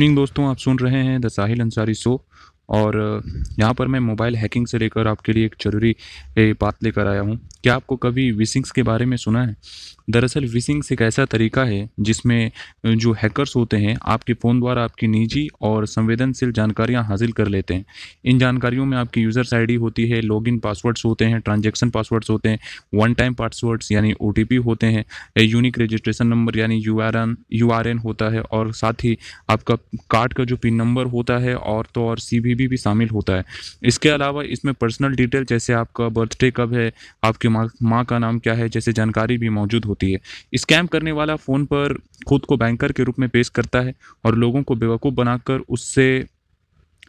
Evening दोस्तों आप सुन रहे हैं द साहिल अंसारी शो और यहाँ पर मैं मोबाइल हैकिंग से लेकर आपके लिए एक ज़रूरी बात लेकर आया हूँ। क्या आपको कभी विसिंग्स के बारे में सुना है? दरअसल विसिंग्स एक ऐसा तरीका है जिसमें जो हैकर्स होते हैं, आपके फ़ोन द्वारा आपकी निजी और संवेदनशील जानकारियाँ हासिल कर लेते हैं। इन जानकारियों में आपकी यूज़र्स आईडी होती है, लॉगिन पासवर्ड्स होते हैं, ट्रांजेक्शन पासवर्ड्स होते हैं, वन टाइम पासवर्ड्स यानी ओटीपी होते हैं यूनिक रजिस्ट्रेशन नंबर यानी यू आर होता है और साथ ही आपका कार्ड का जो पिन नंबर होता है और तो और सी भी शामिल होता है। इसके अलावा इसमें पर्सनल डिटेल जैसे आपका बर्थडे कब है, आपकी माँ माँ का नाम क्या है, जैसे जानकारी भी मौजूद होती है। स्कैम करने वाला फ़ोन पर खुद को बैंकर के रूप में पेश करता है और लोगों को बेवकूफ़ बनाकर उससे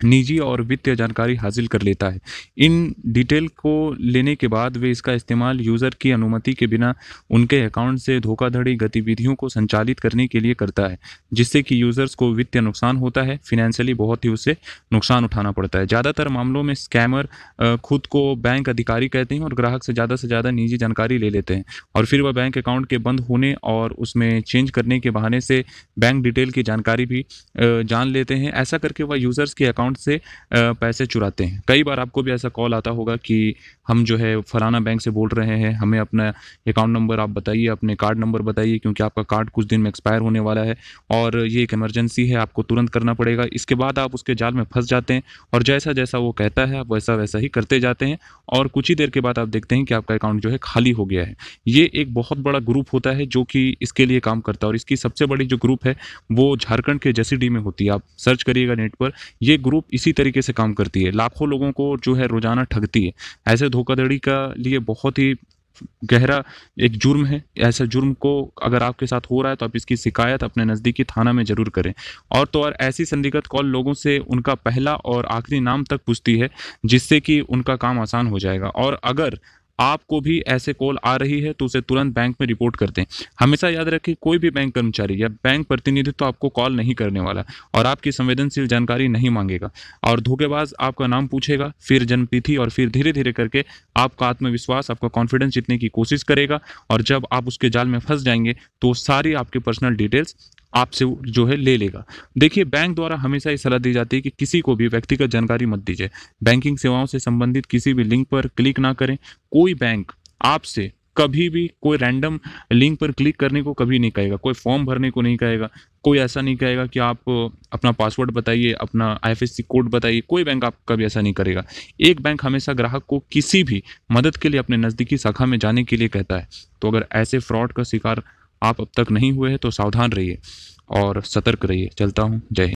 निजी और वित्तीय जानकारी हासिल कर लेता है। इन डिटेल को लेने के बाद वे इसका इस्तेमाल यूज़र की अनुमति के बिना उनके अकाउंट से धोखाधड़ी गतिविधियों को संचालित करने के लिए करता है, जिससे कि यूज़र्स को वित्तीय नुकसान होता है। फिनेंशियली बहुत ही उससे नुकसान उठाना पड़ता है। ज़्यादातर मामलों में स्कैमर खुद को बैंक अधिकारी कहते हैं और ग्राहक से ज़्यादा से ज़्यादा निजी जानकारी ले लेते हैं और फिर वह बैंक अकाउंट के बंद होने और उसमें चेंज करने के बहाने से बैंक डिटेल की जानकारी भी जान लेते हैं। ऐसा करके वह यूज़र्स के अकाउंट अकाउंट से पैसे चुराते हैं। कई बार आपको भी ऐसा कॉल आता होगा कि हम जो है फलाना बैंक से बोल रहे हैं, हमें अपना अकाउंट नंबर आप बताइए, अपने कार्ड नंबर बताइए, क्योंकि आपका कार्ड कुछ दिन में एक्सपायर होने वाला है और ये एक इमरजेंसी है, आपको तुरंत करना पड़ेगा। इसके बाद आप उसके जाल में फंस जाते हैं और जैसा जैसा वो कहता है, आप वैसा वैसा ही करते जाते हैं और कुछ ही देर के बाद आप देखते हैं कि आपका अकाउंट जो है खाली हो गया है। ये एक बहुत बड़ा ग्रुप होता है जो कि इसके लिए काम करता है और इसकी सबसे बड़ी जो ग्रुप है, वो झारखंड के जेसीडी में होती है। आप सर्च करिएगा नेट पर, ये ग्रुप ग्रुप इसी तरीके से काम करती है। लाखों लोगों को जो है रोज़ाना ठगती है। ऐसे धोखाधड़ी का लिए बहुत ही गहरा एक जुर्म है। ऐसा जुर्म को अगर आपके साथ हो रहा है तो आप इसकी शिकायत अपने नज़दीकी थाना में ज़रूर करें। और तो और ऐसी संदिग्ध कॉल लोगों से उनका पहला और आखिरी नाम तक पूछती है, जिससे कि उनका काम आसान हो जाएगा। और अगर आपको भी ऐसे कॉल आ रही है तो उसे तुरंत बैंक में रिपोर्ट कर दें। हमेशा याद रखें, कोई भी बैंक कर्मचारी या बैंक प्रतिनिधि तो आपको कॉल नहीं करने वाला और आपकी संवेदनशील जानकारी नहीं मांगेगा। और धोखेबाज आपका नाम पूछेगा, फिर जन्मतिथि और फिर धीरे धीरे करके आपका आत्मविश्वास, आपका कॉन्फिडेंस जीतने की कोशिश करेगा और जब आप उसके जाल में फंस जाएँगे तो सारी आपकी पर्सनल डिटेल्स आपसे जो है ले लेगा। देखिए, बैंक द्वारा हमेशा ये सलाह दी जाती है कि किसी को भी व्यक्तिगत जानकारी मत दीजिए। बैंकिंग सेवाओं से संबंधित किसी भी लिंक पर क्लिक ना करें। कोई बैंक आपसे कभी भी कोई रैंडम लिंक पर क्लिक करने को कभी नहीं कहेगा, कोई फॉर्म भरने को नहीं कहेगा, कोई ऐसा नहीं कहेगा कि आप अपना पासवर्ड बताइए, अपना आईएफएससी कोड बताइए, कोई बैंक आप कभी ऐसा नहीं करेगा। एक बैंक हमेशा ग्राहक को किसी भी मदद के लिए अपने नज़दीकी शाखा में जाने के लिए कहता है। तो अगर ऐसे फ्रॉड का शिकार आप अब तक नहीं हुए हैं तो सावधान रहिए और सतर्क रहिए। चलता हूँ। जय हिंद।